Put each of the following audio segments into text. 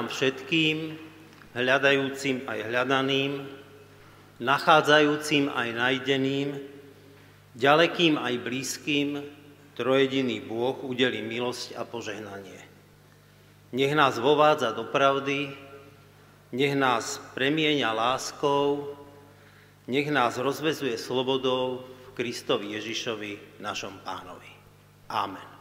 nám všetkým, hľadajúcim aj hľadaným, nachádzajúcim aj najdeným, ďalekým aj blízkym, trojediný Bôh udeli milosť a požehnanie. Nech nás vovádza do pravdy, nech nás premieňa láskou, nech nás rozvezuje slobodou v Kristovi Ježišovi, našom pánovi. Amen.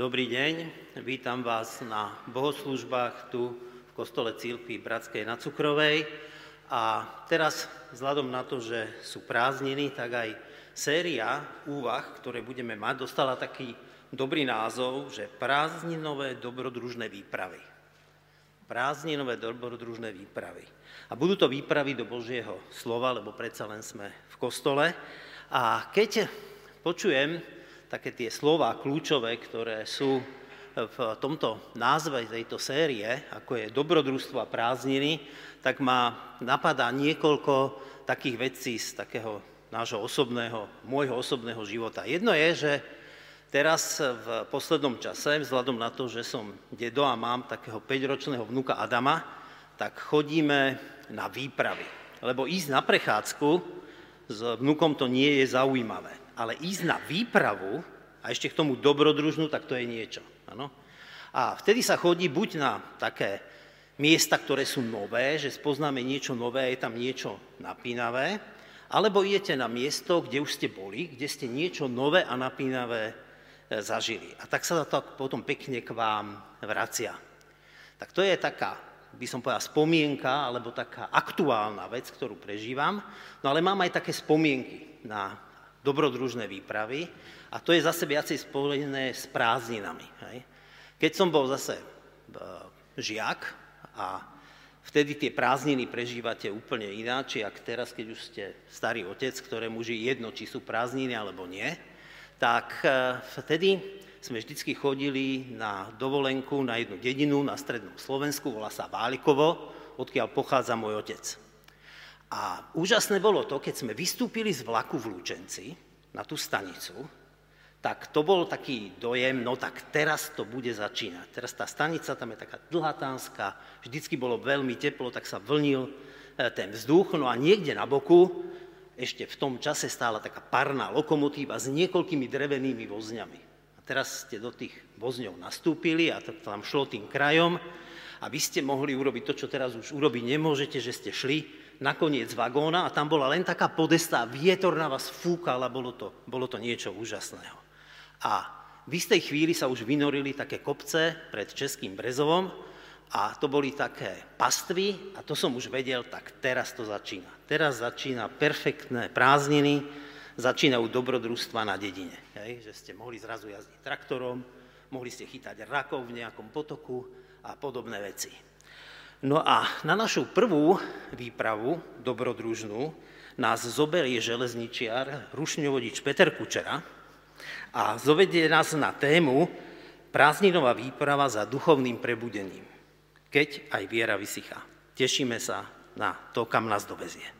Dobrý deň, vítam vás na bohoslužbách tu v kostole Církvy Bratskej na Cukrovej. A teraz, vzhľadom na to, že sú prázdniny, tak aj séria úvah, ktoré budeme mať, dostala taký dobrý názov, že prázdninové dobrodružné výpravy. Prázdninové dobrodružné výpravy. A budú to výpravy do Božieho slova, lebo predsa len sme v kostole. A keď počujem také tie slova kľúčové, ktoré sú v tomto názve tejto série, ako je dobrodružstvo a prázdniny, tak ma napadá niekoľko takých vecí z takého nášho osobného, môjho osobného života. Jedno je, že teraz v poslednom čase, vzhľadom na to, že som dedo a mám takého 5-ročného vnuka Adama, tak chodíme na výpravy. Lebo ísť na prechádzku s vnukom to nie je zaujímavé ale ísť na výpravu a ešte k tomu dobrodružnú, tak to je niečo. Ano? A vtedy sa chodí buď na také miesta, ktoré sú nové, že spoznáme niečo nové, je tam niečo napínavé, alebo idete na miesto, kde už ste boli, kde ste niečo nové a napínavé e, zažili. A tak sa to potom pekne k vám vracia. Tak to je taká, by som povedal, spomienka, alebo taká aktuálna vec, ktorú prežívam. No ale mám aj také spomienky na dobrodružné výpravy a to je zase viacej spojené s prázdninami. Hej. Keď som bol zase e, žiak a vtedy tie prázdniny prežívate úplne ináč, ako teraz, keď už ste starý otec, ktorému je jedno, či sú prázdniny alebo nie, tak e, vtedy sme vždycky chodili na dovolenku na jednu dedinu na strednom Slovensku, volá sa Válikovo, odkiaľ pochádza môj otec. A úžasné bolo to, keď sme vystúpili z vlaku v Lučenci na tú stanicu, tak to bol taký dojem, no tak teraz to bude začínať. Teraz tá stanica tam je taká dlhatánska, vždycky bolo veľmi teplo, tak sa vlnil e, ten vzduch, no a niekde na boku ešte v tom čase stála taká parná lokomotíva s niekoľkými drevenými vozňami. A teraz ste do tých vozňov nastúpili a to tam šlo tým krajom a vy ste mohli urobiť to, čo teraz už urobiť nemôžete, že ste šli na koniec vagóna a tam bola len taká podesta, vietor na vás fúkal a bolo to, bolo to niečo úžasného. A v istej chvíli sa už vynorili také kopce pred Českým Brezovom a to boli také pastvy a to som už vedel, tak teraz to začína. Teraz začína perfektné prázdniny, začínajú dobrodružstva na dedine. Hej? Že ste mohli zrazu jazdiť traktorom, mohli ste chytať rakov v nejakom potoku a podobné veci. No a na našu prvú výpravu dobrodružnú nás zoberie železničiar, rušňovodič Peter Kučera, a zovedie nás na tému prázdninová výprava za duchovným prebudením, keď aj viera vysychá. Tešíme sa na to, kam nás dovezie.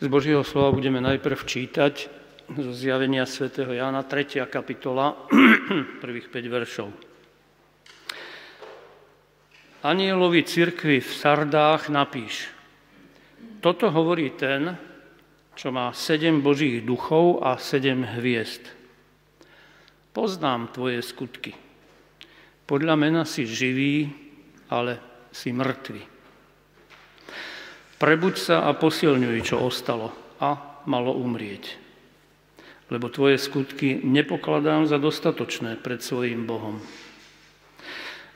Z Božieho slova budeme najprv čítať zo zjavenia svätého Jána, 3. kapitola, prvých 5 veršov. Anielovi cirkvi v Sardách napíš. Toto hovorí ten, čo má sedem božích duchov a sedem hviezd. Poznám tvoje skutky. Podľa mena si živý, ale si mŕtvy. Prebuď sa a posilňuj, čo ostalo a malo umrieť. Lebo tvoje skutky nepokladám za dostatočné pred svojim Bohom.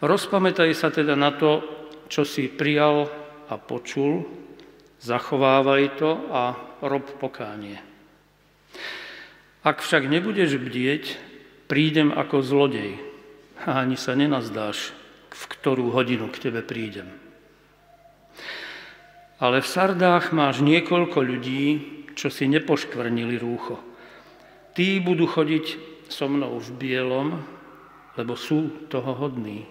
Rozpamätaj sa teda na to, čo si prijal a počul, zachovávaj to a rob pokánie. Ak však nebudeš bdieť, prídem ako zlodej a ani sa nenazdáš, v ktorú hodinu k tebe prídem. Ale v Sardách máš niekoľko ľudí, čo si nepoškvrnili rúcho. Tí budú chodiť so mnou v bielom, lebo sú toho hodní.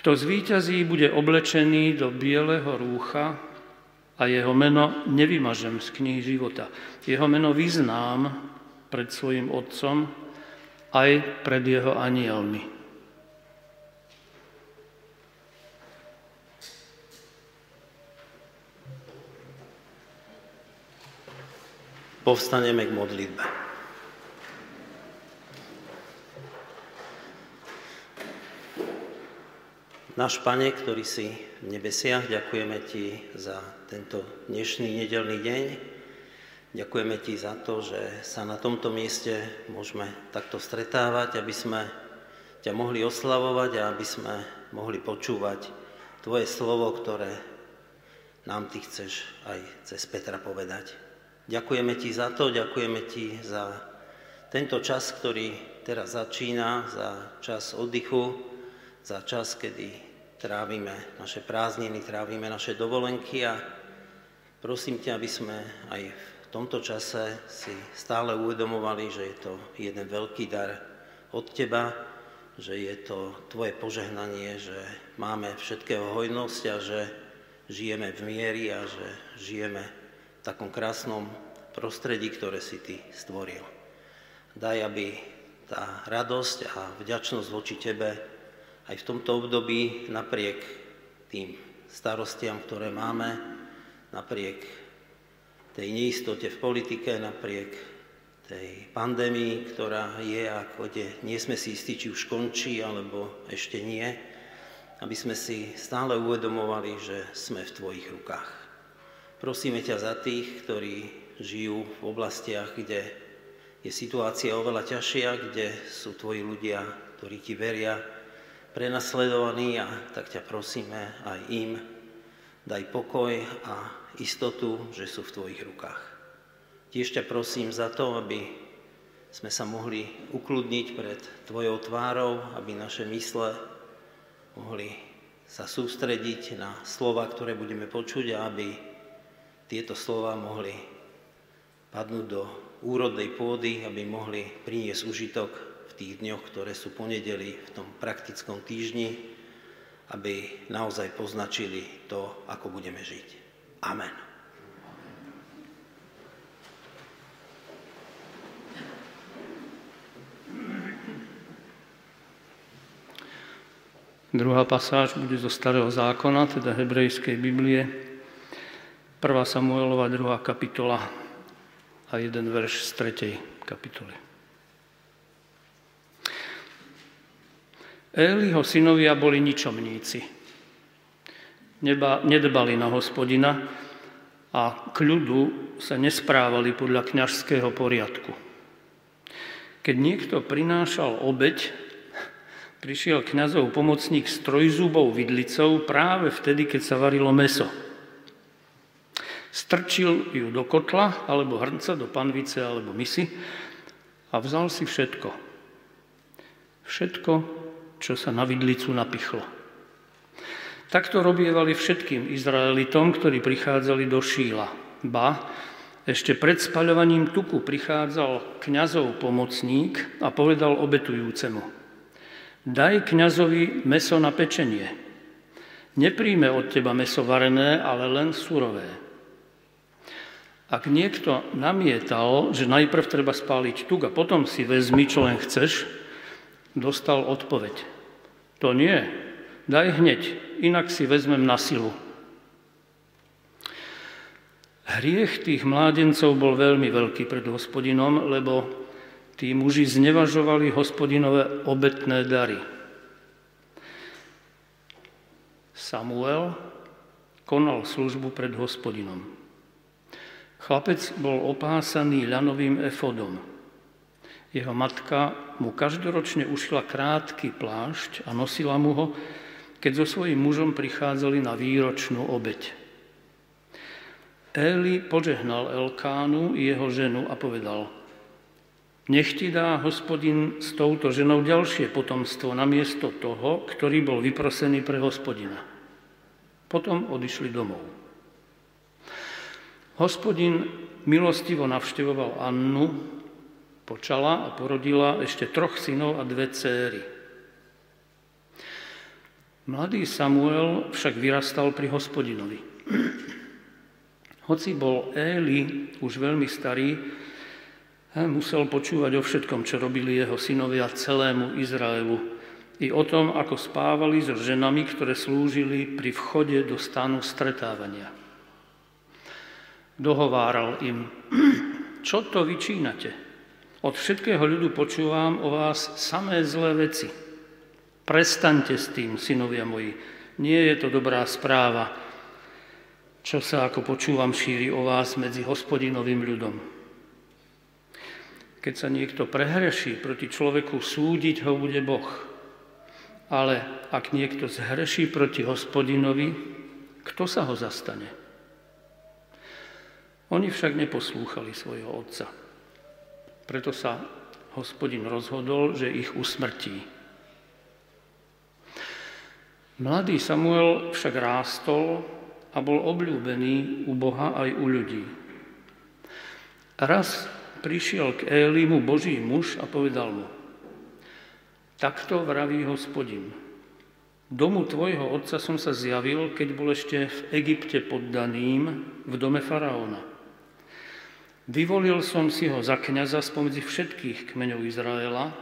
Kto zvíťazí, bude oblečený do bieleho rúcha a jeho meno nevymažem z knihy života. Jeho meno vyznám pred svojim otcom aj pred jeho anielmi. Povstaneme k modlitbe. Náš Pane, ktorý si v nebesiach, ďakujeme Ti za tento dnešný nedelný deň. Ďakujeme Ti za to, že sa na tomto mieste môžeme takto stretávať, aby sme ťa mohli oslavovať a aby sme mohli počúvať Tvoje slovo, ktoré nám Ty chceš aj cez Petra povedať. Ďakujeme Ti za to, ďakujeme Ti za tento čas, ktorý teraz začína, za čas oddychu, za čas, kedy trávime naše prázdniny, trávime naše dovolenky a prosím ťa, aby sme aj v tomto čase si stále uvedomovali, že je to jeden veľký dar od teba, že je to tvoje požehnanie, že máme všetkého hojnosť a že žijeme v miery a že žijeme takom krásnom prostredí, ktoré si ty stvoril. Daj, aby tá radosť a vďačnosť voči tebe aj v tomto období napriek tým starostiam, ktoré máme, napriek tej neistote v politike, napriek tej pandémii, ktorá je a kde nie sme si istí, či už končí, alebo ešte nie, aby sme si stále uvedomovali, že sme v Tvojich rukách. Prosíme ťa za tých, ktorí žijú v oblastiach, kde je situácia oveľa ťažšia, kde sú Tvoji ľudia, ktorí Ti veria, prenasledovaní a tak ťa prosíme aj im, daj pokoj a istotu, že sú v Tvojich rukách. Tiež ťa prosím za to, aby sme sa mohli ukludniť pred Tvojou tvárou, aby naše mysle mohli sa sústrediť na slova, ktoré budeme počuť a aby tieto slova mohli padnúť do úrodnej pôdy, aby mohli priniesť užitok tých dňoch, ktoré sú ponedeli v tom praktickom týždni, aby naozaj poznačili to, ako budeme žiť. Amen. Druhá pasáž bude zo Starého zákona, teda hebrejskej Biblie, 1. Samuelova 2. kapitola a jeden verš z 3. kapitoly. Eliho synovia boli ničomníci. Neba, nedbali na hospodina a k ľudu sa nesprávali podľa kňažského poriadku. Keď niekto prinášal obeď, prišiel kňazov pomocník s trojzúbou vidlicou práve vtedy, keď sa varilo meso. Strčil ju do kotla alebo hrnca, do panvice alebo misy a vzal si všetko. Všetko, čo sa na vidlicu napichlo. Takto robievali všetkým Izraelitom, ktorí prichádzali do Šíla. Ba, ešte pred spaľovaním tuku prichádzal kňazov pomocník a povedal obetujúcemu, daj kňazovi meso na pečenie. Nepríjme od teba meso varené, ale len surové. Ak niekto namietal, že najprv treba spáliť tuk a potom si vezmi, čo len chceš, dostal odpoveď. To nie, daj hneď, inak si vezmem na silu. Hriech tých mládencov bol veľmi veľký pred hospodinom, lebo tí muži znevažovali hospodinové obetné dary. Samuel konal službu pred hospodinom. Chlapec bol opásaný ľanovým efodom. Jeho matka mu každoročne ušila krátky plášť a nosila mu ho, keď so svojím mužom prichádzali na výročnú obeď. Eli požehnal Elkánu i jeho ženu a povedal, nech ti dá hospodin s touto ženou ďalšie potomstvo namiesto toho, ktorý bol vyprosený pre hospodina. Potom odišli domov. Hospodin milostivo navštevoval Annu, počala a porodila ešte troch synov a dve céry. Mladý Samuel však vyrastal pri hospodinovi. Hoci bol Éli už veľmi starý, musel počúvať o všetkom, čo robili jeho synovia celému Izraelu. I o tom, ako spávali so ženami, ktoré slúžili pri vchode do stanu stretávania. Dohováral im, čo to vyčínate? Od všetkého ľudu počúvam o vás samé zlé veci. Prestaňte s tým, synovia moji. Nie je to dobrá správa čo sa, ako počúvam, šíri o vás medzi hospodinovým ľudom. Keď sa niekto prehreší proti človeku, súdiť ho bude Boh. Ale ak niekto zhreší proti hospodinovi, kto sa ho zastane? Oni však neposlúchali svojho otca. Preto sa hospodin rozhodol, že ich usmrtí. Mladý Samuel však rástol a bol obľúbený u Boha aj u ľudí. Raz prišiel k Élimu Boží muž a povedal mu, takto vraví hospodin, domu tvojho otca som sa zjavil, keď bol ešte v Egypte poddaným v dome faraóna. Vyvolil som si ho za kniaza spomedzi všetkých kmeňov Izraela,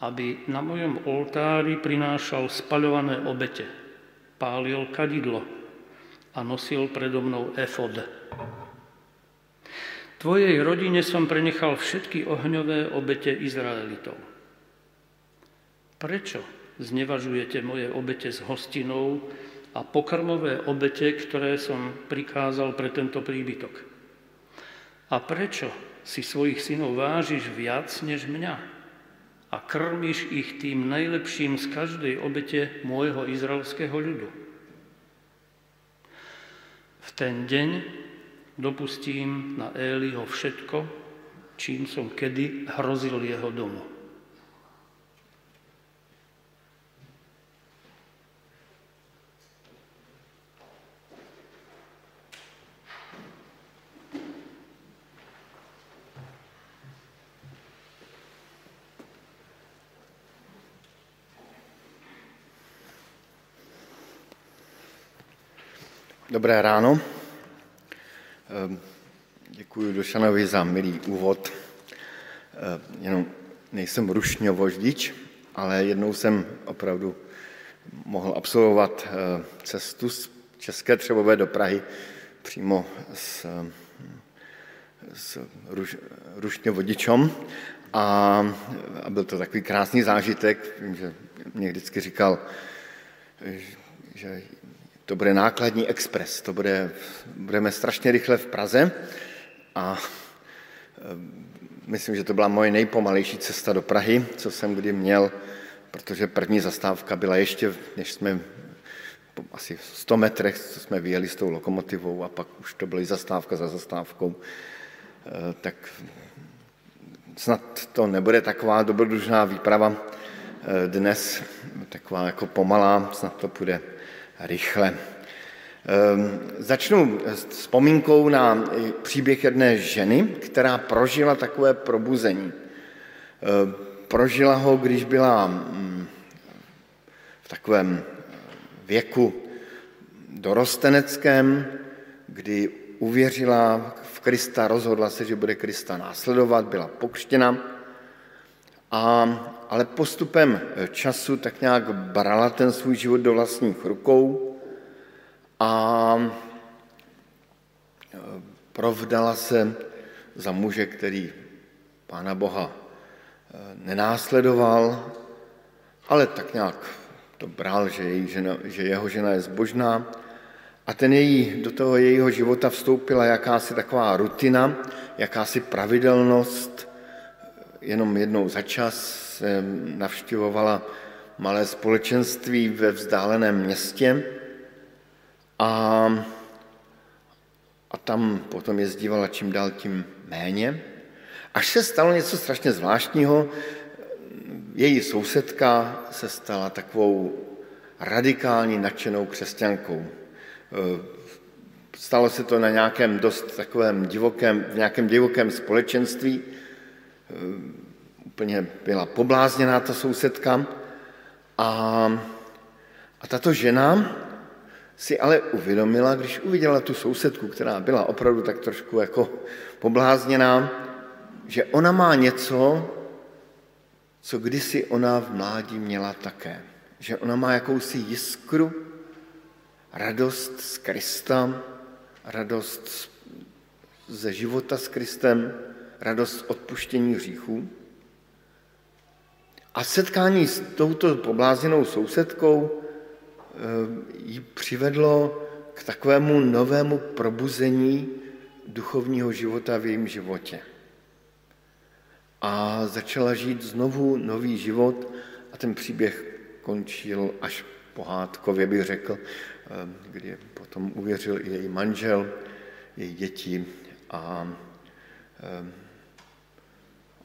aby na mojom oltári prinášal spaľované obete, pálil kadidlo, a nosil predo mnou efod. Tvojej rodine som prenechal všetky ohňové obete Izraelitov. Prečo znevažujete moje obete s hostinou a pokrmové obete, ktoré som prikázal pre tento príbytok? A prečo si svojich synov vážiš viac než mňa a krmiš ich tým najlepším z každej obete môjho izraelského ľudu? V ten deň dopustím na Éliho všetko, čím som kedy hrozil jeho domu. Dobré ráno. Ehm, děkuji Došanovi za milý úvod. Ehm, jenom nejsem rušňovoždič, ale jednou jsem opravdu mohl absolvovat ehm, cestu z České Třebové do Prahy přímo s, s ruš, rušňovodičem a, a byl to takový krásný zážitek, že mě vždycky říkal, že to bude nákladní expres, to bude, budeme strašně rychle v Praze a e, myslím, že to byla moje nejpomalejší cesta do Prahy, co jsem kdy měl, protože první zastávka byla ještě, než jsme po asi 100 metrech, co jsme vyjeli s tou lokomotivou a pak už to byly zastávka za zastávkou, e, tak snad to nebude taková dobrodružná výprava e, dnes, taková jako pomalá, snad to půjde rychle. Ehm, začnu s vzpomínkou na příběh jedné ženy, která prožila takové probuzení. Ehm, prožila ho, když byla mm, v takovém věku dorosteneckém, kdy uvěřila v Krista, rozhodla se, že bude Krista následovat, byla pokřtěna, a, ale postupem času tak nějak brala ten svůj život do vlastních rukou a e, provdala se za muže, který Pána Boha e, nenásledoval, ale tak nějak to bral, že, její žena, že jeho žena je zbožná. A ten její, do toho jejího života vstoupila jakási taková rutina, jakási pravidelnost, jenom jednou za čas navštěvovala malé společenství ve vzdáleném městě a, a tam potom jezdívala čím dál tím méně. Až se stalo něco strašně zvláštního, její sousedka se stala takovou radikální nadšenou křesťankou. Stalo se to na nějakém dost takovém divokém, v nějakém divokém společenství. Úplně byla poblázněná ta sousedka. A, a tato žena si ale uvědomila, když uviděla tu sousedku, která byla opravdu tak trošku jako poblázněná, že ona má něco, co kdysi ona v mládí měla také. Že ona má jakousi jiskru, radost z Krista, radost ze života s Kristem, radost odpuštění hříchů. A setkání s touto poblázněnou sousedkou eh, ji přivedlo k takovému novému probuzení duchovního života v jejím životě. A začala žít znovu nový život a ten příběh končil až pohádkově, bych řekl, eh, kdy potom uvěřil i její manžel, její děti a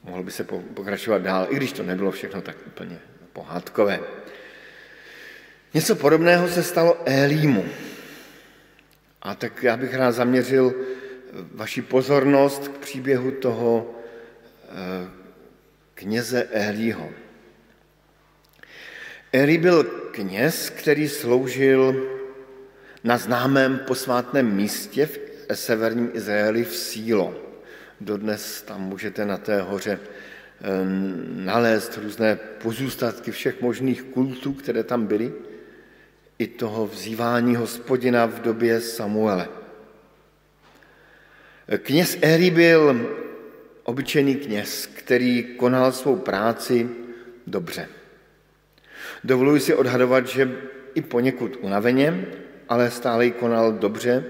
eh, mohl by se pokračovat dál, i když to nebylo všechno tak úplně pohádkové. Něco podobného se stalo Elímu. A tak já bych rád zaměřil vaši pozornost k příběhu toho eh, kněze Elího. Eli byl kněz, který sloužil na známém posvátném místě v severním Izraeli v Sílo. Dodnes tam můžete na té hoře nalézt různé pozůstatky všech možných kultů, které tam byly, i toho vzývání hospodina v době Samuele. Kněz Eli byl obyčejný kněz, který konal svou práci dobře. Dovoluji si odhadovat, že i poněkud unaveně, ale stále ji konal dobře,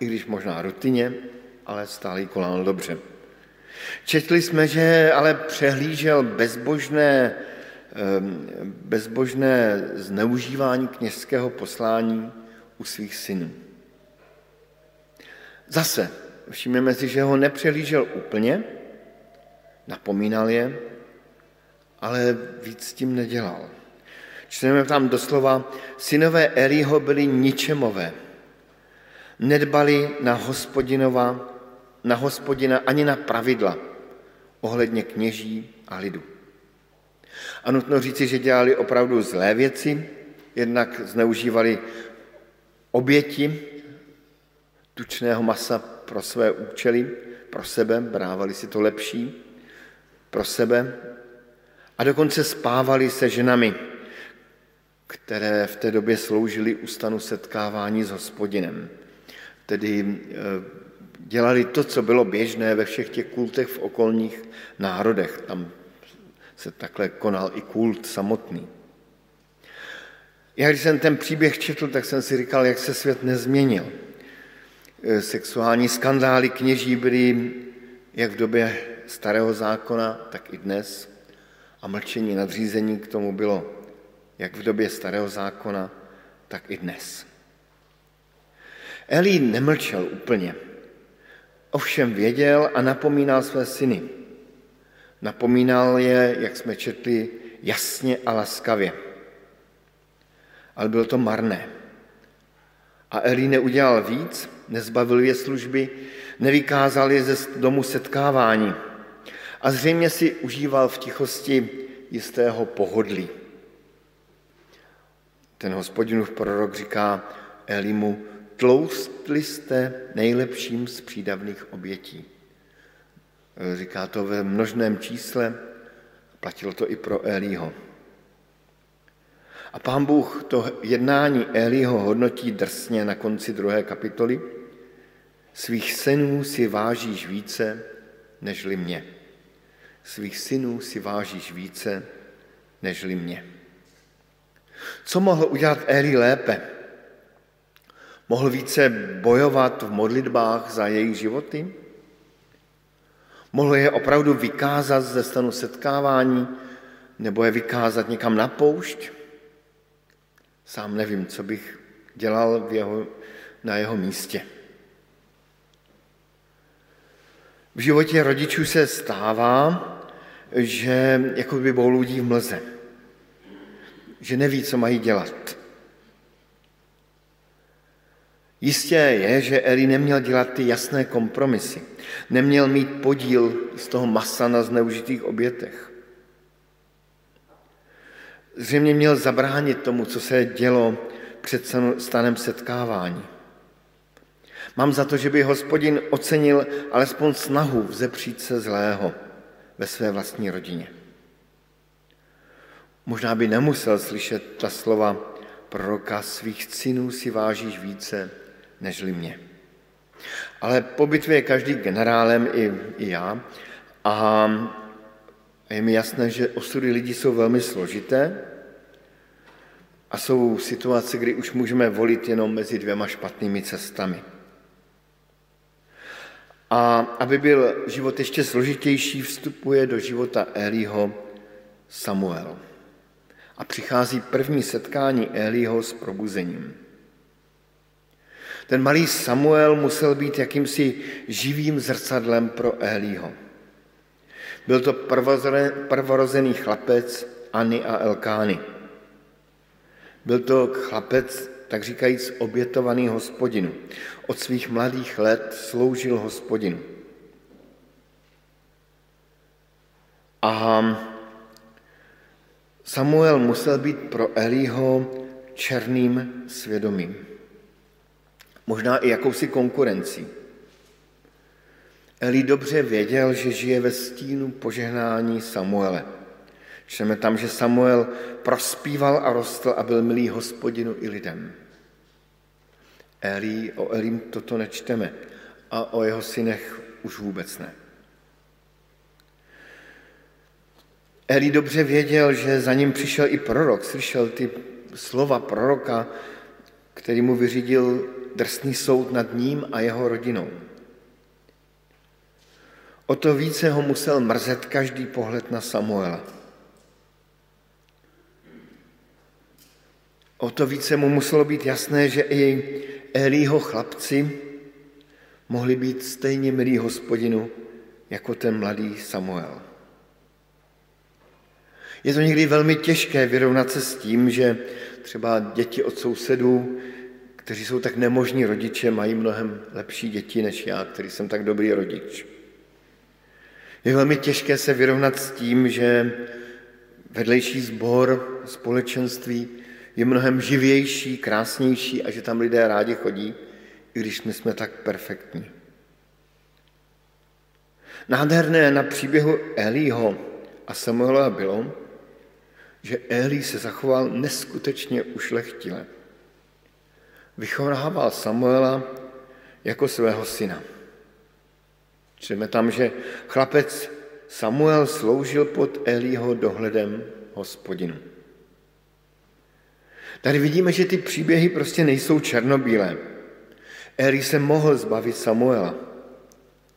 i když možná rutině, ale stále ji konal dobře. Četli jsme, že ale přehlížel bezbožné, ehm, bezbožné zneužívání kněžského poslání u svých synů. Zase všimneme si, že ho nepřehlížel úplně, napomínal je, ale víc s tím nedělal. Čteme tam doslova, synové Eliho byli ničemové. Nedbali na hospodinova, na hospodina ani na pravidla ohledně kněží a lidu. A nutno říci, že dělali opravdu zlé věci, jednak zneužívali oběti tučného masa pro své účely, pro sebe, brávali si to lepší, pro sebe a dokonce spávali se ženami, které v té době sloužily u stanu setkávání s hospodinem. Tedy e, dělali to, co bylo běžné ve všech těch kultech v okolních národech. Tam se takhle konal i kult samotný. Já když jsem ten příběh četl, tak jsem si říkal, jak se svět nezměnil. E, sexuální skandály kněží byly jak v době starého zákona, tak i dnes. A mlčení nadřízení k tomu bylo jak v době starého zákona, tak i dnes. Elí nemlčel úplně. Ovšem věděl a napomínal své syny. Napomínal je, jak jsme četli, jasně a laskavě. Ale bylo to marné. A Elí neudělal víc, nezbavil je služby, nevykázal je ze domu setkávání a zřejmě si užíval v tichosti jistého pohodlí. Ten hospodinův prorok říká Elimu, tloustli jste nejlepším z přídavných obětí. Říká to ve množném čísle, platilo to i pro Elího. A pán Bůh to jednání Elího hodnotí drsně na konci druhé kapitoly. Svých synů si vážíš více, nežli mě. Svých synů si vážíš více, nežli mě. Co mohl udělat Eli lépe? Mohl více bojovat v modlitbách za jejich životy? Mohl je opravdu vykázat ze stanu setkávání nebo je vykázat někam na poušť? Sám nevím, co bych dělal v jeho, na jeho místě. V životě rodičů se stává, že jako by bouludí v mlze, že neví, co mají dělat. Jistě je, že Eli neměl dělat ty jasné kompromisy. Neměl mít podíl z toho masa na zneužitých obětech. Zřejmě měl zabránit tomu, co se dělo před stanem setkávání. Mám za to, že by hospodin ocenil alespoň snahu vzepřít se zlého ve své vlastní rodině. Možná by nemusel slyšet ta slova proroka svých synů si vážíš více nežli mě. Ale po bitvě je každý generálem, i, i já, a je mi jasné, že osudy lidí jsou velmi složité a jsou situace, kdy už můžeme volit jenom mezi dvěma špatnými cestami. A aby byl život ještě složitější, vstupuje do života Eliho Samuel. A přichází první setkání Eliho s probuzením. Ten malý Samuel musel být jakýmsi živým zrcadlem pro Eliho. Byl to prvorozený chlapec Ani a Elkány. Byl to chlapec, tak říkajíc, obětovaný hospodinu. Od svých mladých let sloužil hospodinu. A Samuel musel být pro Elího černým svědomím. Možná i jakousi konkurencí. Eli dobře věděl, že žije ve stínu požehnání Samuele. Čteme tam, že Samuel prospíval a rostl a byl milý hospodinu i lidem. Eli, o Elim toto nečteme a o jeho synech už vůbec ne. Eli dobře věděl, že za ním přišel i prorok, slyšel ty slova proroka, který mu vyřídil drsný soud nad ním a jeho rodinou. O to více ho musel mrzet každý pohled na Samuela. O to více mu muselo být jasné, že i Elího chlapci mohli být stejně milí hospodinu jako ten mladý Samuel. Je to někdy velmi těžké vyrovnat se s tím, že třeba děti od sousedů, kteří jsou tak nemožní rodiče, mají mnohem lepší děti než já, který jsem tak dobrý rodič. Je velmi těžké se vyrovnat s tím, že vedlejší sbor, společenství je mnohem živější, krásnější a že tam lidé rádi chodí, i když my jsme tak perfektní. Nádherné na příběhu Elího a Samuela bylo, že Eli se zachoval neskutečně ušlechtile. Vychovával Samuela jako svého syna. Čteme tam, že chlapec Samuel sloužil pod Elího dohledem hospodinu. Tady vidíme, že ty příběhy prostě nejsou černobílé. Eli se mohl zbavit Samuela,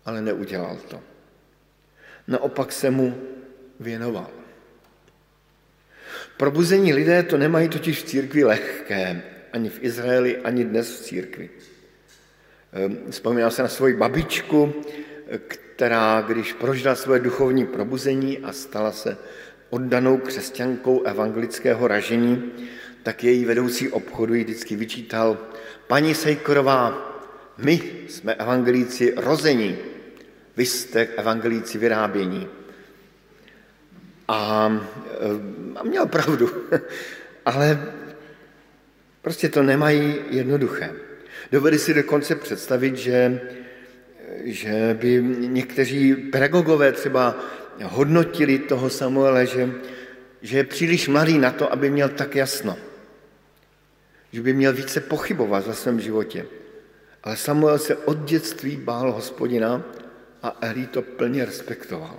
ale neudělal to. Naopak se mu věnoval. Probuzení lidé to nemají totiž v církvi lehké, ani v Izraeli, ani dnes v církvi. Ehm, vzpomínal se na svoji babičku, která, když prožila své duchovní probuzení a stala se oddanou křesťankou evangelického ražení, tak její vedoucí obchodu jí vždycky vyčítal, paní Sejkorová, my jsme evangelíci rození, vy jste evangelíci vyrábění. A, a měl pravdu, ale prostě to nemají jednoduché. Dovedy si dokonce představit, že, že by někteří pedagogové třeba hodnotili toho Samuela, že, že je příliš mladý na to, aby měl tak jasno. Že by měl více pochybovat ve svém životě. Ale Samuel se od dětství bál hospodina a Eli to plně respektoval.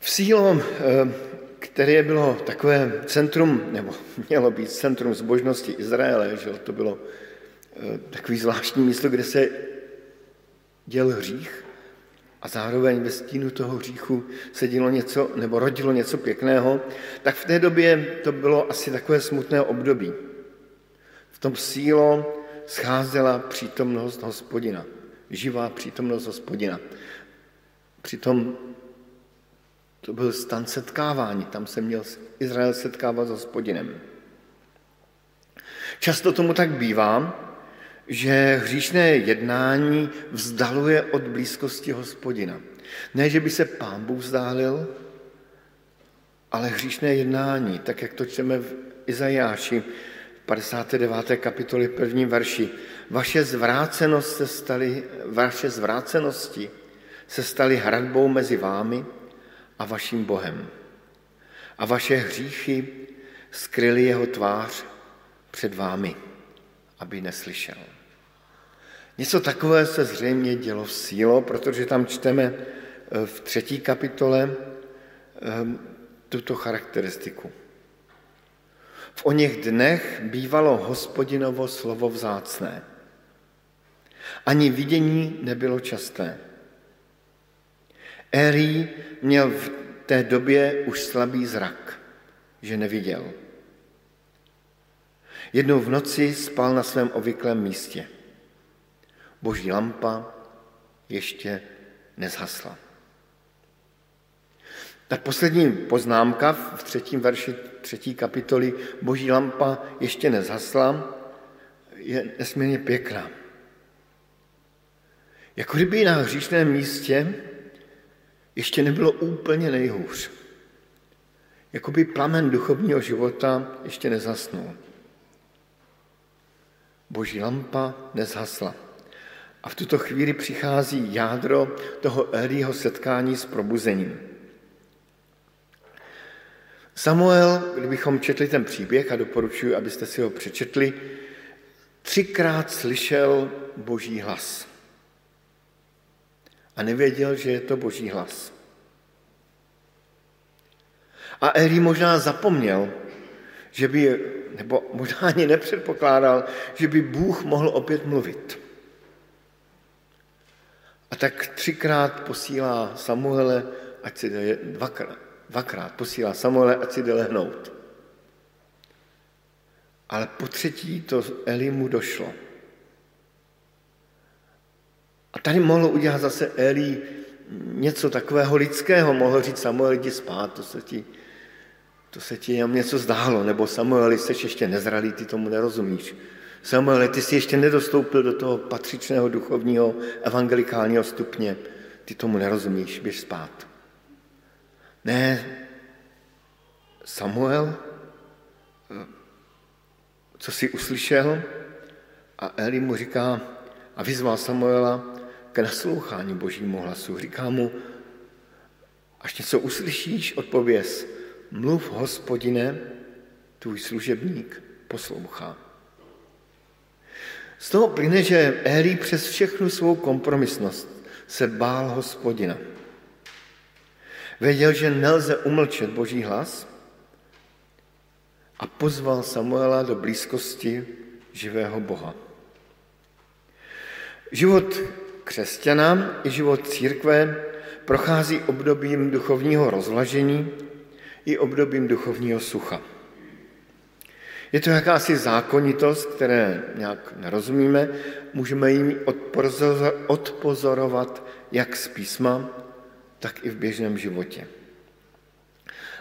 V Sílo, eh, které bylo takové centrum, nebo mělo být centrum zbožnosti Izraele, že to bylo eh, takový zvláštní místo, kde se děl hřích a zároveň ve stínu toho hříchu se dělo něco, nebo rodilo něco pěkného, tak v té době to bylo asi takové smutné období. V tom sílo scházela přítomnost hospodina, živá přítomnost hospodina. Přitom to byl stan setkávání, tam se měl Izrael setkávat s hospodinem. Často tomu tak bývá, že hříšné jednání vzdaluje od blízkosti hospodina. Ne, že by se pán Bůh vzdálil, ale hříšné jednání, tak jak to čteme v Izajáši, 59. kapitoly prvním verši. Vaše, zvrácenost se staly, vaše zvrácenosti se staly hradbou mezi vámi a vaším Bohem. A vaše hříchy skryly jeho tvář před vámi, aby neslyšel. Něco takové se zřejmě dělo v sílo, protože tam čteme eh, v třetí kapitole eh, tuto charakteristiku. V o něch dnech bývalo hospodinovo slovo vzácné. Ani vidění nebylo časté. Eli měl v té době už slabý zrak, že neviděl. Jednou v noci spal na svém obvyklém místě. Boží lampa ještě nezhasla. Ta poslední poznámka v třetím verši třetí kapitoly Boží lampa ještě nezhasla, je nesmírně pěkná. Jako kdyby na hříšném místě ještě nebylo úplně nejhůř. Jako by plamen duchovního života ještě nezasnul. Boží lampa nezhasla. A v tuto chvíli přichází jádro toho Elího setkání s probuzením. Samuel, kdybychom četli ten příběh, a doporučuji, abyste si ho přečetli, třikrát slyšel boží hlas. A nevěděl, že je to boží hlas. A Eli možná zapomněl, že by, nebo možná ani nepředpokládal, že by Bůh mohl opět mluvit. A tak třikrát posílá Samuele, ať si jde dvakrát, dvakrát posílá Samuele, ať si jde lehnout. Ale po třetí to Eli mu došlo. A tady mohlo udělat zase Eli něco takového lidského, mohl říct Samuel, jdi spát, to se ti, to se ti jenom něco zdálo, nebo Samuel, jsi ještě nezralý, ty tomu nerozumíš. Samuel, ty jsi ještě nedostoupil do toho patřičného duchovního evangelikálního stupně, ty tomu nerozumíš, běž spát. Ne, Samuel, co si uslyšel? A Eli mu říká, a vyzval Samuela k naslouchání božímu hlasu. Říká mu, až něco uslyšíš, odpověz, mluv hospodine, tvůj služebník poslouchá. Z toho plyne, že Eli přes všechnu svou kompromisnost se bál hospodina. Věděl, že nelze umlčet boží hlas a pozval Samuela do blízkosti živého Boha. Život křesťana i život církve prochází obdobím duchovního rozlažení i obdobím duchovního sucha. Je to jakási zákonitost, které nějak nerozumíme, můžeme jim odpozorovat jak z písma, tak i v běžném životě.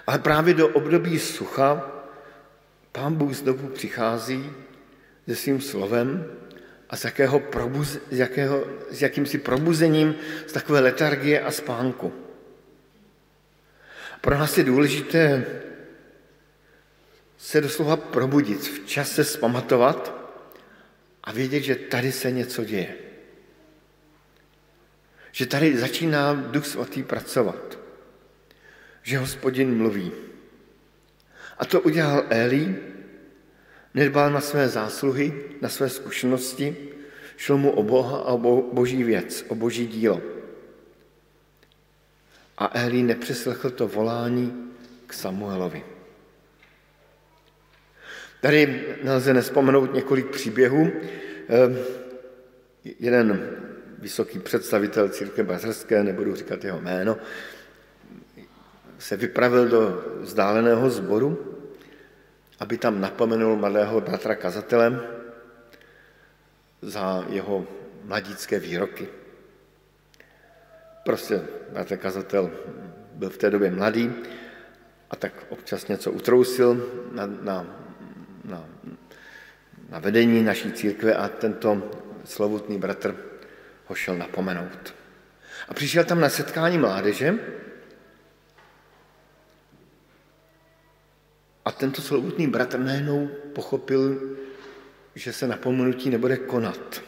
Ale právě do období sucha pán Bůh znovu přichází se svým slovem a s, jakého probuz, s, jakého, s jakýmsi probuzením z takové letargie a spánku. Pro nás je důležité se doslova probudit, v čase zpamatovat a vědět, že tady se něco děje. Že tady začíná Duch Svatý pracovat. Že hospodin mluví. A to udělal Eli, nedbal na své zásluhy, na své zkušenosti, šlo mu o Boha a o boží věc, o boží dílo. A Eli nepřeslechl to volání k Samuelovi. Tady nelze nespomenout několik příběhů. Ehm, jeden vysoký představitel církve bazarské, nebudu říkat jeho jméno, se vypravil do vzdáleného sboru, aby tam napomenul mladého bratra kazatele za jeho mladícké výroky. Prostě bratr kazatel byl v té době mladý a tak občas něco utrousil na, na, na, na vedení naší církve a tento slovutný bratr ho šel napomenout. A přišel tam na setkání mládeže a tento slovutný bratr najednou pochopil, že se napomenutí nebude konat.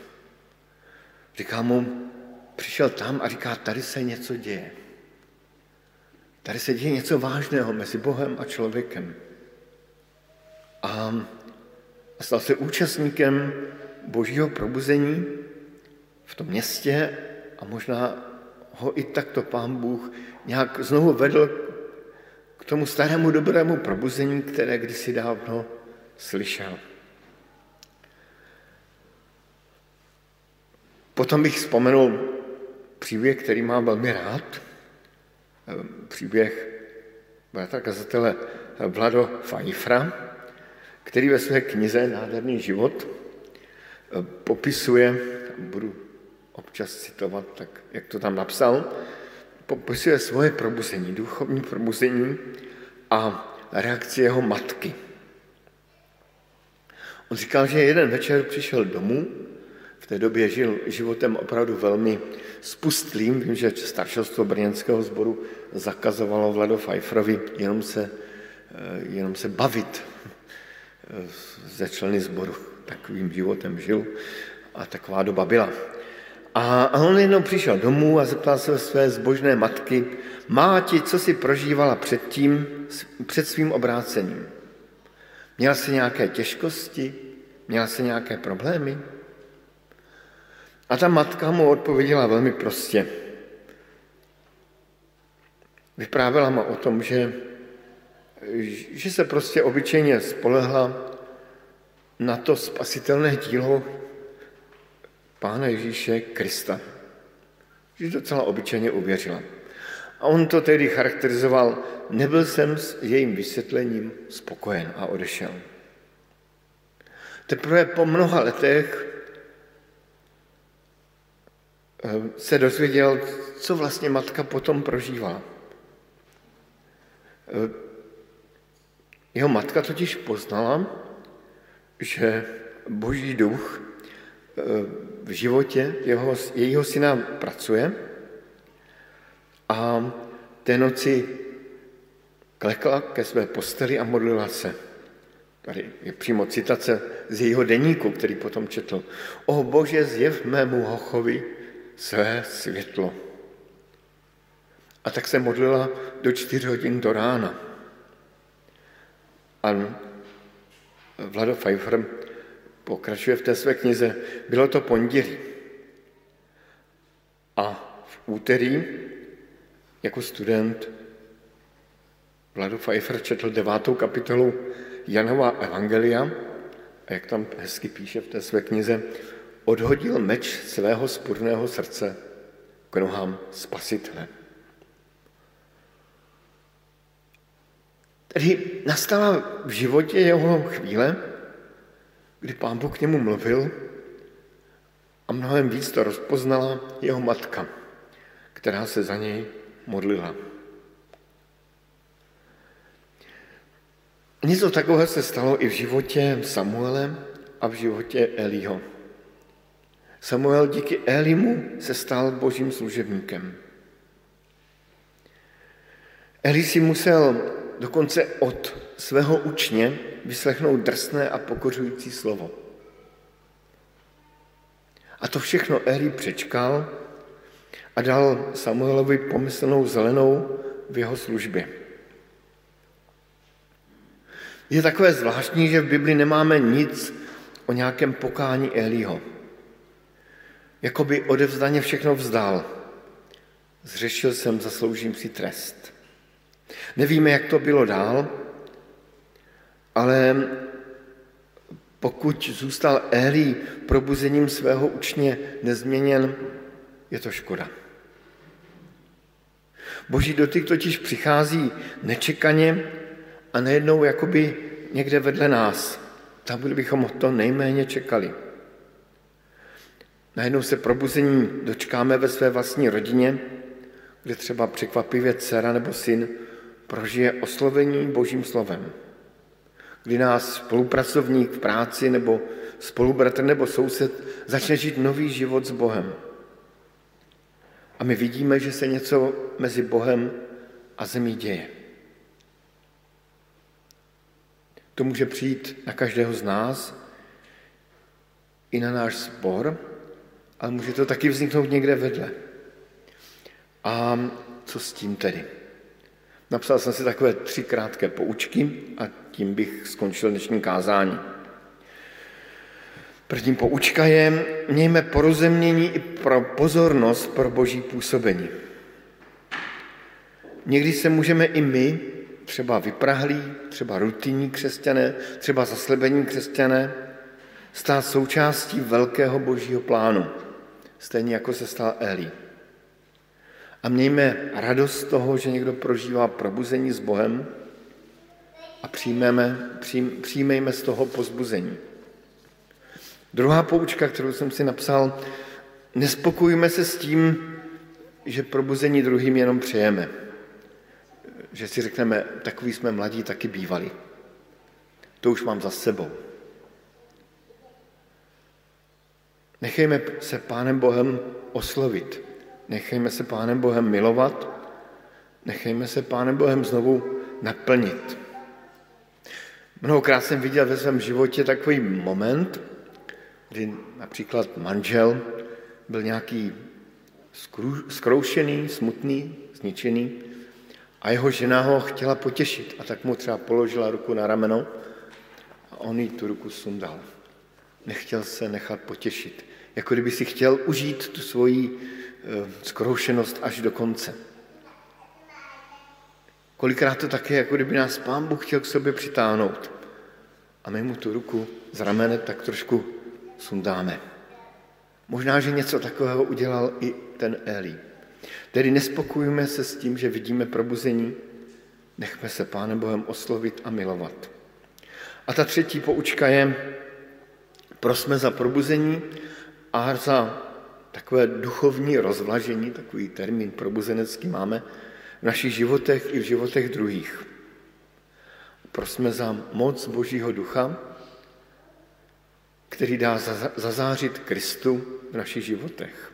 Říká mu, přišel tam a říká, tady se něco děje. Tady se děje něco vážného mezi Bohem a člověkem. A stal se účastníkem božího probuzení v tom městě a možná ho i takto pán Bůh nějak znovu vedl k tomu starému dobrému probuzení, které kdysi dávno slyšel. Potom bych vzpomenul příběh, který mám velmi rád, příběh bratra kazatele Vlado Fajfra, který ve své knize Nádherný život popisuje, budu občas citovat, tak jak to tam napsal, popisuje svoje probuzení, duchovní probuzení a reakci jeho matky. On říkal, že jeden večer přišel domů, v té době žil životem opravdu velmi spustlým. Vím, že staršostvo brněnského sboru zakazovalo Vlado Pfeifferovi jenom se, eh, jenom se bavit eh, ze členy sboru. Takovým životem žil a taková doba byla. A on jednou přišel domů a zeptal se své zbožné matky, má ti, co si prožívala předtím, před svým obrácením? Měla jsi nějaké těžkosti? Měla jsi nějaké problémy? A ta matka mu odpověděla velmi prostě. Vyprávěla mu o tom, že, že se prostě obyčejně spolehla na to spasitelné dílo Pána Ježíše Krista. Že docela obyčejně uvěřila. A on to tedy charakterizoval, nebyl jsem s jejím vysvětlením spokojen a odešel. Teprve po mnoha letech eh, se dozvěděl, co vlastně matka potom prožívala. Eh, jeho matka totiž poznala, že boží duch eh, v životě jeho, jejího syna pracuje a té noci klekla ke své posteli a modlila se. Tady je přímo citace z jejího deníku, který potom četl. O Bože, zjev mému hochovi své světlo. A tak se modlila do čtyř hodin do rána. A Vlado Pfeiffer pokračuje v té své knize, bylo to pondělí. A v úterý jako student Vlado Pfeiffer četl devátou kapitolu Janova Evangelia a jak tam hezky píše v té své knize, odhodil meč svého spurného srdce k nohám spasitele. Tedy nastala v životě jeho chvíle, kdy pán Bůh k němu mluvil a mnohem víc to rozpoznala jeho matka, která se za něj modlila. Něco takového se stalo i v životě Samuele a v životě Eliho. Samuel díky Elimu se stal božím služebníkem. Eli si musel dokonce od svého učně vyslechnout drsné a pokořující slovo. A to všechno Eli přečkal a dal Samuelovi pomyslnou zelenou v jeho službě. Je takové zvláštní, že v Bibli nemáme nic o nějakém pokání Eliho. Jakoby odevzdaně všechno vzdal. Zřešil jsem, zasloužím si trest. Nevíme, jak to bylo dál, ale pokud zůstal Eli probuzením svého učně nezměněn, je to škoda. Boží dotyk totiž přichází nečekaně a nejednou jakoby někde vedle nás. Tam bychom to nejméně čekali. Najednou se probuzení dočkáme ve své vlastní rodině, kde třeba překvapivě dcera nebo syn prožije oslovení božím slovem. Kdy nás spolupracovník v práci nebo spolubratr nebo soused začne žít nový život s Bohem. A my vidíme, že se něco mezi Bohem a zemí děje. To může přijít na každého z nás, i na náš sbor, ale může to taky vzniknout někde vedle. A co s tím tedy? Napsal jsem si takové tři krátké poučky a tím bych skončil dnešní kázání. První poučka je, mějme porozumění i pro pozornost pro boží působení. Někdy se můžeme i my, třeba vyprahlí, třeba rutinní křesťané, třeba zaslebení křesťané, stát součástí velkého božího plánu, stejně jako se stal Eli. A mějme radost toho, že někdo prožívá probuzení s Bohem a přijmeme, přijm, přijmejme z toho pozbuzení. Druhá poučka, kterou jsem si napsal, nespokojíme se s tím, že probuzení druhým jenom přejeme. Že si řekneme, takový jsme mladí, taky bývali. To už mám za sebou. Nechejme se Pánem Bohem oslovit. Nechejme se Pánem Bohem milovat. Nechejme se Pánem Bohem znovu naplnit. Mnohokrát jsem viděl ve svém životě takový moment, kdy například manžel byl nějaký skroušený, smutný, zničený a jeho žena ho chtěla potěšit a tak mu třeba položila ruku na rameno a on jí tu ruku sundal. Nechtěl se nechat potěšit. Jako kdyby si chtěl užít tu svoji eh, skroušenost až do konce. Kolikrát to také, jako kdyby nás pán Bůh chtěl k sobě přitáhnout. A my mu tu ruku z ramene tak trošku sundáme. Možná, že něco takového udělal i ten Eli. Tedy nespokojíme se s tím, že vidíme probuzení, nechme se Pánem Bohem oslovit a milovat. A ta třetí poučka je, prosme za probuzení a za takové duchovní rozvlažení, takový termín probuzenecký máme v našich životech i v životech druhých. Prosme za moc Božího ducha, který dá zazářit Kristu v našich životech.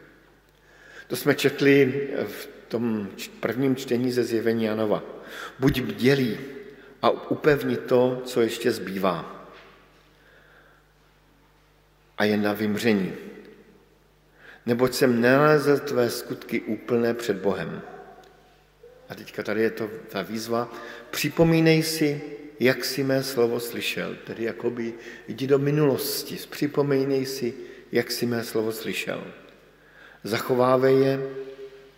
To jsme četli v tom prvním čtení ze zjevení Janova. Buď bdělý a upevni to, co ještě zbývá. A je na vymření. Neboť jsem nenalezl tvé skutky úplné před Bohem. A teďka tady je to ta výzva. Připomínej si, jak si mé slovo slyšel. Tedy jakoby jdi do minulosti, připomínej si, jak si mé slovo slyšel. Zachovávej je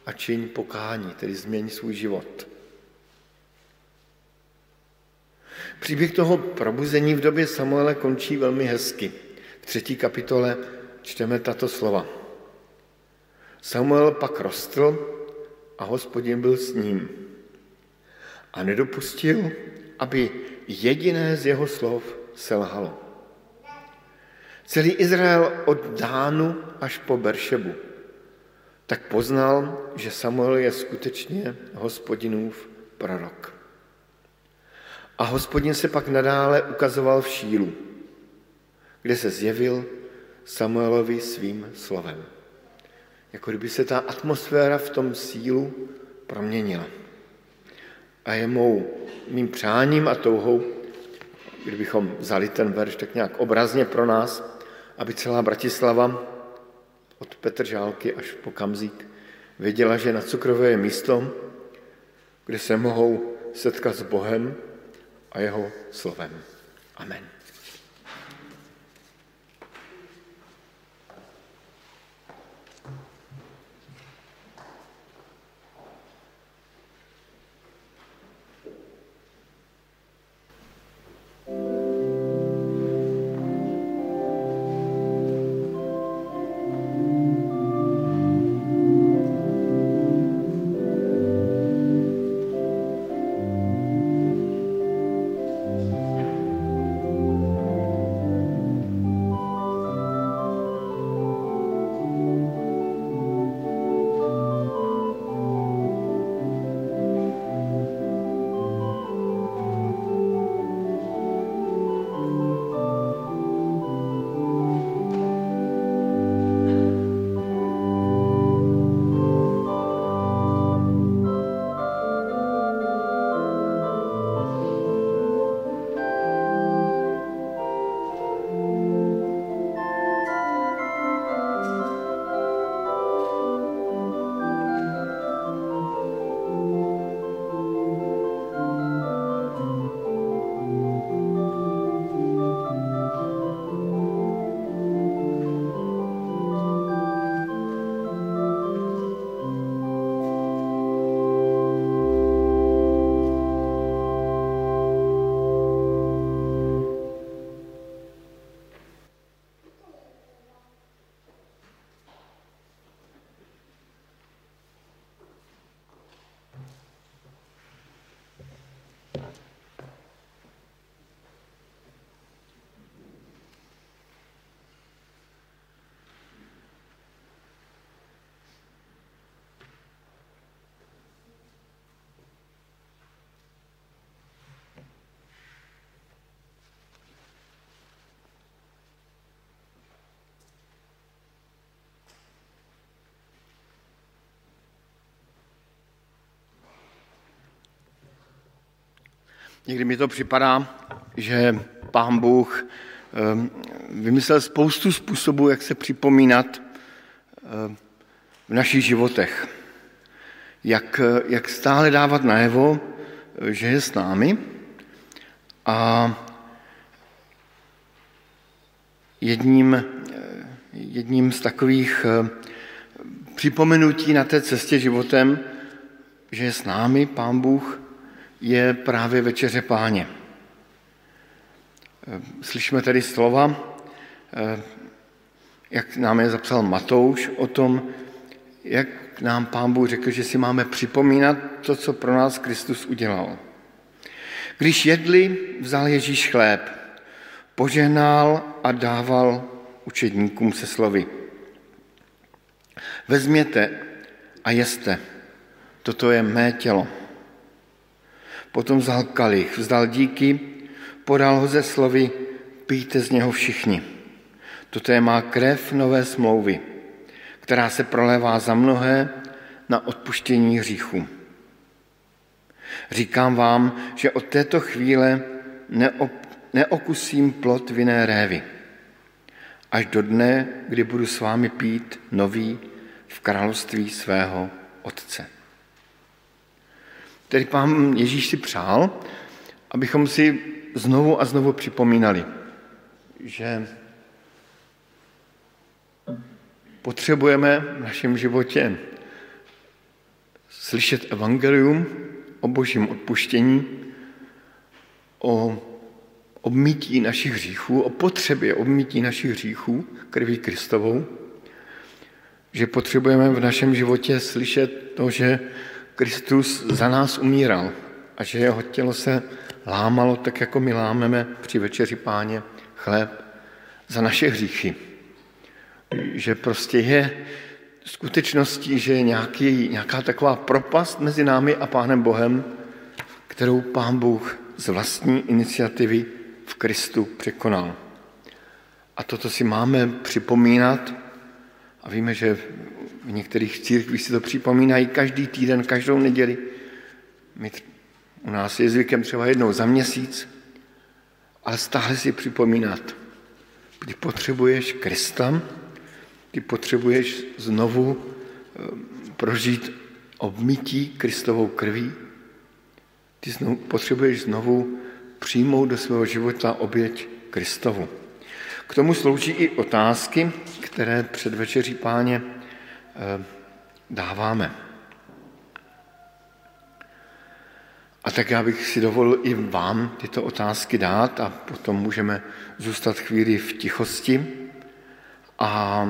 a čiň pokání, tedy změň svůj život. Příběh toho probuzení v době Samuele končí velmi hezky. V třetí kapitole čteme tato slova. Samuel pak rostl a hospodin byl s ním. A nedopustil, aby jediné z jeho slov selhalo. Celý Izrael od Dánu až po Beršebu tak poznal, že Samuel je skutečně hospodinův prorok. A hospodin se pak nadále ukazoval v Šílu, kde se zjevil Samuelovi svým slovem. Jako kdyby se ta atmosféra v tom sílu proměnila. A je mou mým přáním a touhou, kdybychom vzali ten verš tak nějak obrazně pro nás, aby celá Bratislava od Petržálky až po Kamzík věděla, že na Cukrové je místo, kde se mohou setkat s Bohem a jeho slovem. Amen. Někdy mi to připadá, že pán Bůh ehm, vymyslel spoustu způsobů, jak se připomínat ehm, v našich životech. Jak, jak stále dávat najevo, že je s námi a jedním, jedním z takových ehm, připomenutí na té cestě životem, že je s námi Pán Bůh, je právě večeře páně. Slyšíme tedy slova, jak nám je zapsal Matouš o tom, jak nám Pán Bůh řekl, že si máme připomínat to, co pro nás Kristus udělal. Když jedli, vzal Ježíš chléb, požehnal a dával učedníkům se slovy. Vezměte a jeste, toto je mé tělo. Potom vzal kalich, vzdal díky, podal ho ze slovy, pijte z něho všichni. Toto je má krev nové smlouvy, která se prolévá za mnohé na odpuštění hříchu. Říkám vám, že od této chvíle neop, neokusím plot vinné révy, až do dne, kdy budu s vámi pít nový v království svého Otce. Tedy pán Ježíš si přál, abychom si znovu a znovu připomínali, že potřebujeme v našem životě slyšet evangelium o božím odpuštění, o obmítí našich hříchů, o potřebě obmítí našich hříchů krví Kristovou, že potřebujeme v našem životě slyšet to, že Kristus za nás umíral a že jeho tělo se lámalo tak, jako my lámeme při večeři páně chléb za naše hříchy. Že prostě je skutečností, že je nějaký, nějaká taková propast mezi námi a Pánem Bohem, kterou Pán Bůh z vlastní iniciativy v Kristu překonal. A toto si máme připomínat a víme, že v některých církvích si to připomínají každý týden, každou neděli. My U nás je zvykem třeba jednou za měsíc, ale stále si připomínat, kdy potřebuješ Krista, kdy potřebuješ znovu eh, prožít obmytí Kristovou krví, ty znovu, potřebuješ znovu přijmout do svého života oběť Kristovu. K tomu slouží i otázky, které před večeří páně dáváme. A tak já bych si dovolil i vám tyto otázky dát a potom můžeme zůstat chvíli v tichosti a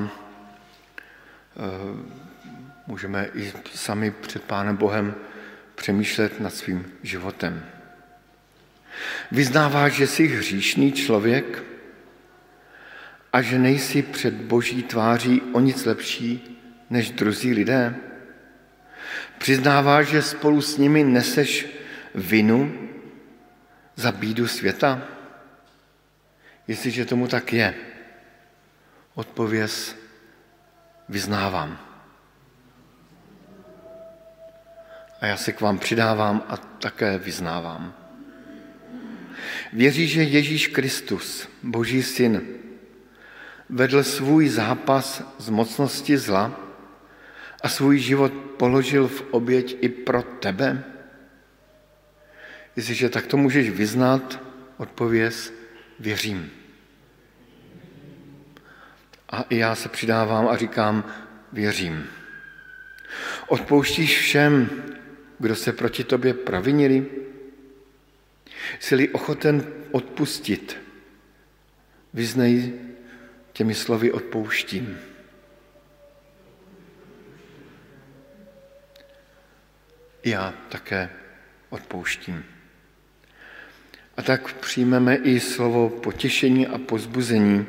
e, můžeme i sami před Pánem Bohem přemýšlet nad svým životem. Vyznáváš, že jsi hříšný člověk a že nejsi před boží tváří o nic lepší než druzí lidé? Přiznáváš, že spolu s nimi neseš vinu za bídu světa? Jestliže tomu tak je, odpověz vyznávám. A já se k vám přidávám a také vyznávám. Věří, že Ježíš Kristus, Boží syn, vedl svůj zápas z mocnosti zla a svůj život položil v oběť i pro tebe? Jestliže takto můžeš vyznat, odpověz, věřím. A i já se přidávám a říkám, věřím. Odpouštíš všem, kdo se proti tobě pravinili? Jsi-li ochoten odpustit? Vyznej těmi slovy odpouštím. Já také odpouštím. A tak přijmeme i slovo potěšení a pozbuzení.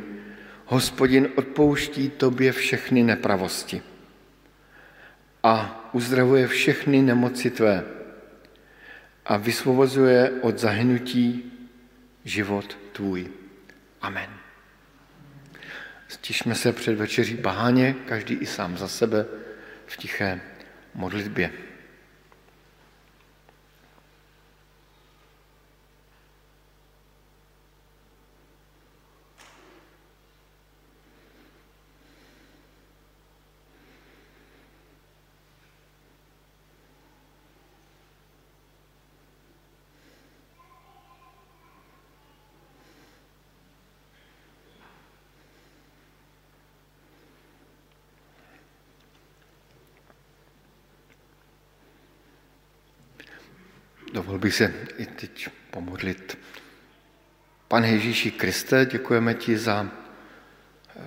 Hospodin odpouští tobě všechny nepravosti a uzdravuje všechny nemoci tvé a vysvobozuje od zahynutí život tvůj. Amen. Stišme se před večeří Páně, každý i sám za sebe v tiché modlitbě. Bych se i teď pomodlit. Pane Ježíši Kriste, děkujeme ti za eh,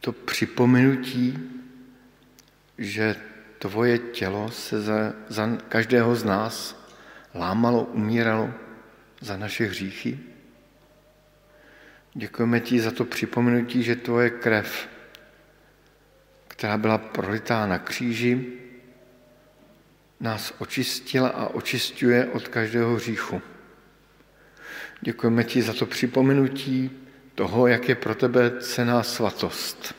to připomenutí, že tvoje tělo se za, za každého z nás lámalo, umíralo za naše hříchy. Děkujeme ti za to připomenutí, že tvoje krev, která byla prolitá na kříži, nás očistila a očistuje od každého hříchu. Děkujeme ti za to připomenutí toho, jak je pro tebe cená svatost.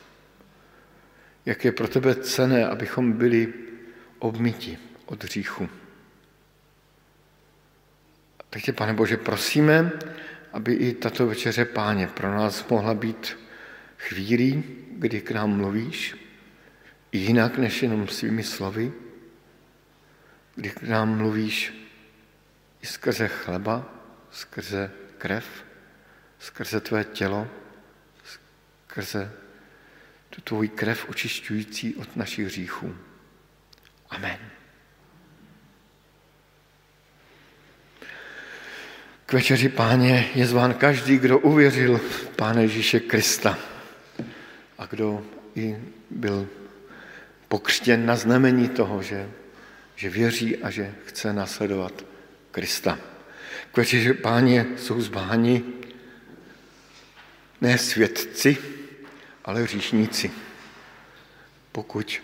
Jak je pro tebe cené, abychom byli obmyti od hříchu. Tak tě, pane Bože, prosíme, aby i tato večeře páně pro nás mohla být chvílí, kdy k nám mluvíš, jinak než jenom svými slovy, kdy k nám mluvíš i skrze chleba, skrze krev, skrze tvé tělo, skrze tu tvůj krev očišťující od našich hříchů. Amen. K večeři páně je zván každý, kdo uvěřil v Pána Ježíše Krista a kdo i byl pokřtěn na znamení toho, že že věří a že chce nasledovat Krista. K večeři páně jsou zbáni ne svědci, ale říšníci. Pokud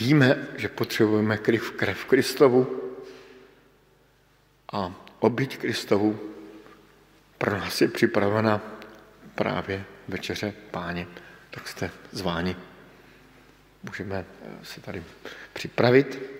víme, že potřebujeme krev, krev Kristovu a obyť Kristovu, pro nás je připravena právě večeře páně, tak jste zváni. Můžeme se tady připravit.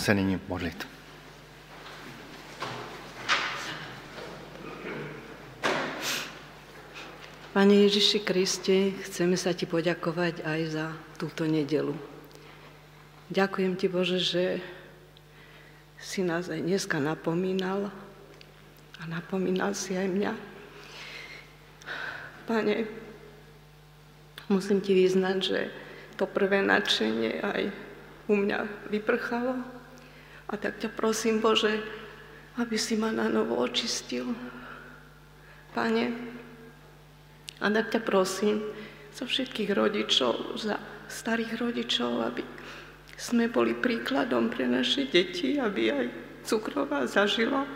Se nyní modlit. Pane Ježiši Kriste, chceme sa Ti poďakovať aj za túto nedelu. Ďakujem Ti, Bože, že si nás aj dneska napomínal a napomínal si aj mňa. Pane, musím Ti vyznať, že to prvé nadšenie aj u mňa vyprchalo. A tak ťa prosím, Bože, aby si ma na novo očistil. Pane, a tak ťa prosím za všetkých rodičov, za starých rodičov, aby sme boli príkladom pre naše deti, aby aj cukrová zažila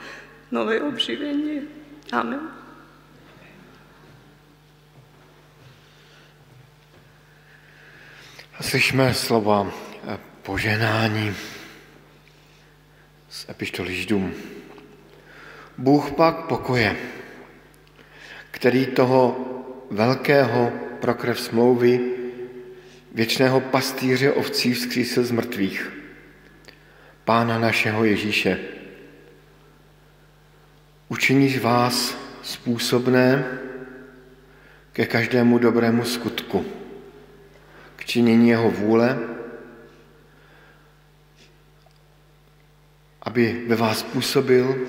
nové obživenie. Amen. Slyšme slova poženání z epištoly Židům. Bůh pak pokoje, který toho velkého pro krev smlouvy, věčného pastýře ovcí vzkřísil z mrtvých, Pána našeho Ježíše. Učiníš vás způsobné ke každému dobrému skutku, k činění jeho vůle, aby ve vás působil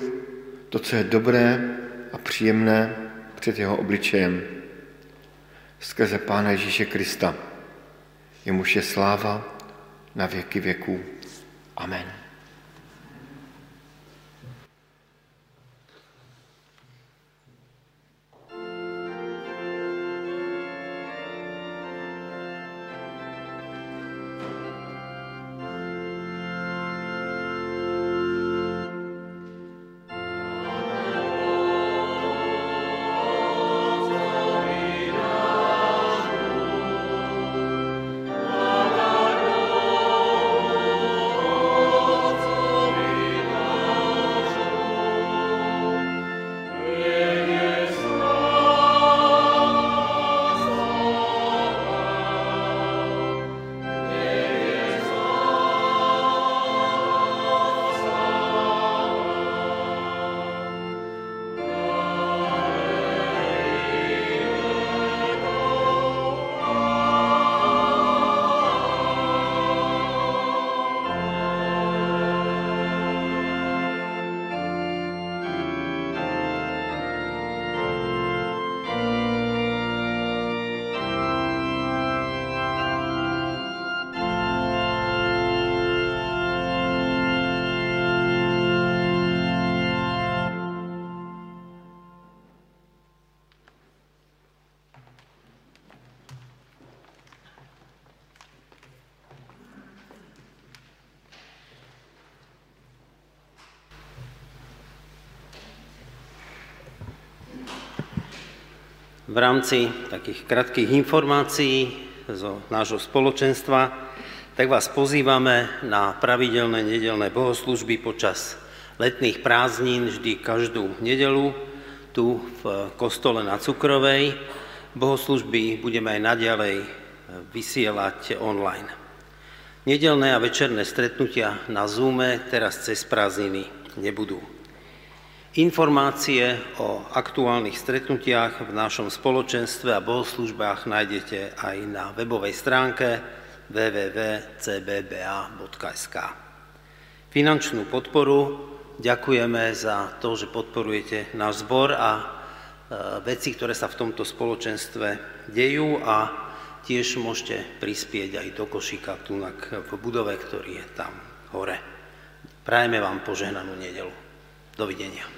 to, co je dobré a příjemné před jeho obličejem skrze Pána Ježíše Krista. Jemuž je sláva na věky věků. Amen. V rámci takých krátkých informácií zo nášho spoločenstva, tak vás pozývame na pravidelné nedelné bohoslužby počas letných prázdnin vždy každú nedelu tu v kostole na Cukrovej. Bohoslužby budeme aj naďalej vysielať online. Nedelné a večerné stretnutia na Zoome teraz cez prázdniny nebudú. Informácie o aktuálnych stretnutiach v našom spoločenstve a bohoslužbách nájdete aj na webovej stránke www.cbba.sk. Finančnú podporu ďakujeme za to, že podporujete náš zbor a e, veci, ktoré sa v tomto spoločenstve dejú a tiež môžete prispieť aj do košíka tu v budove, ktorý je tam hore. Prajeme vám požehnanú nedelu. Dovidenia.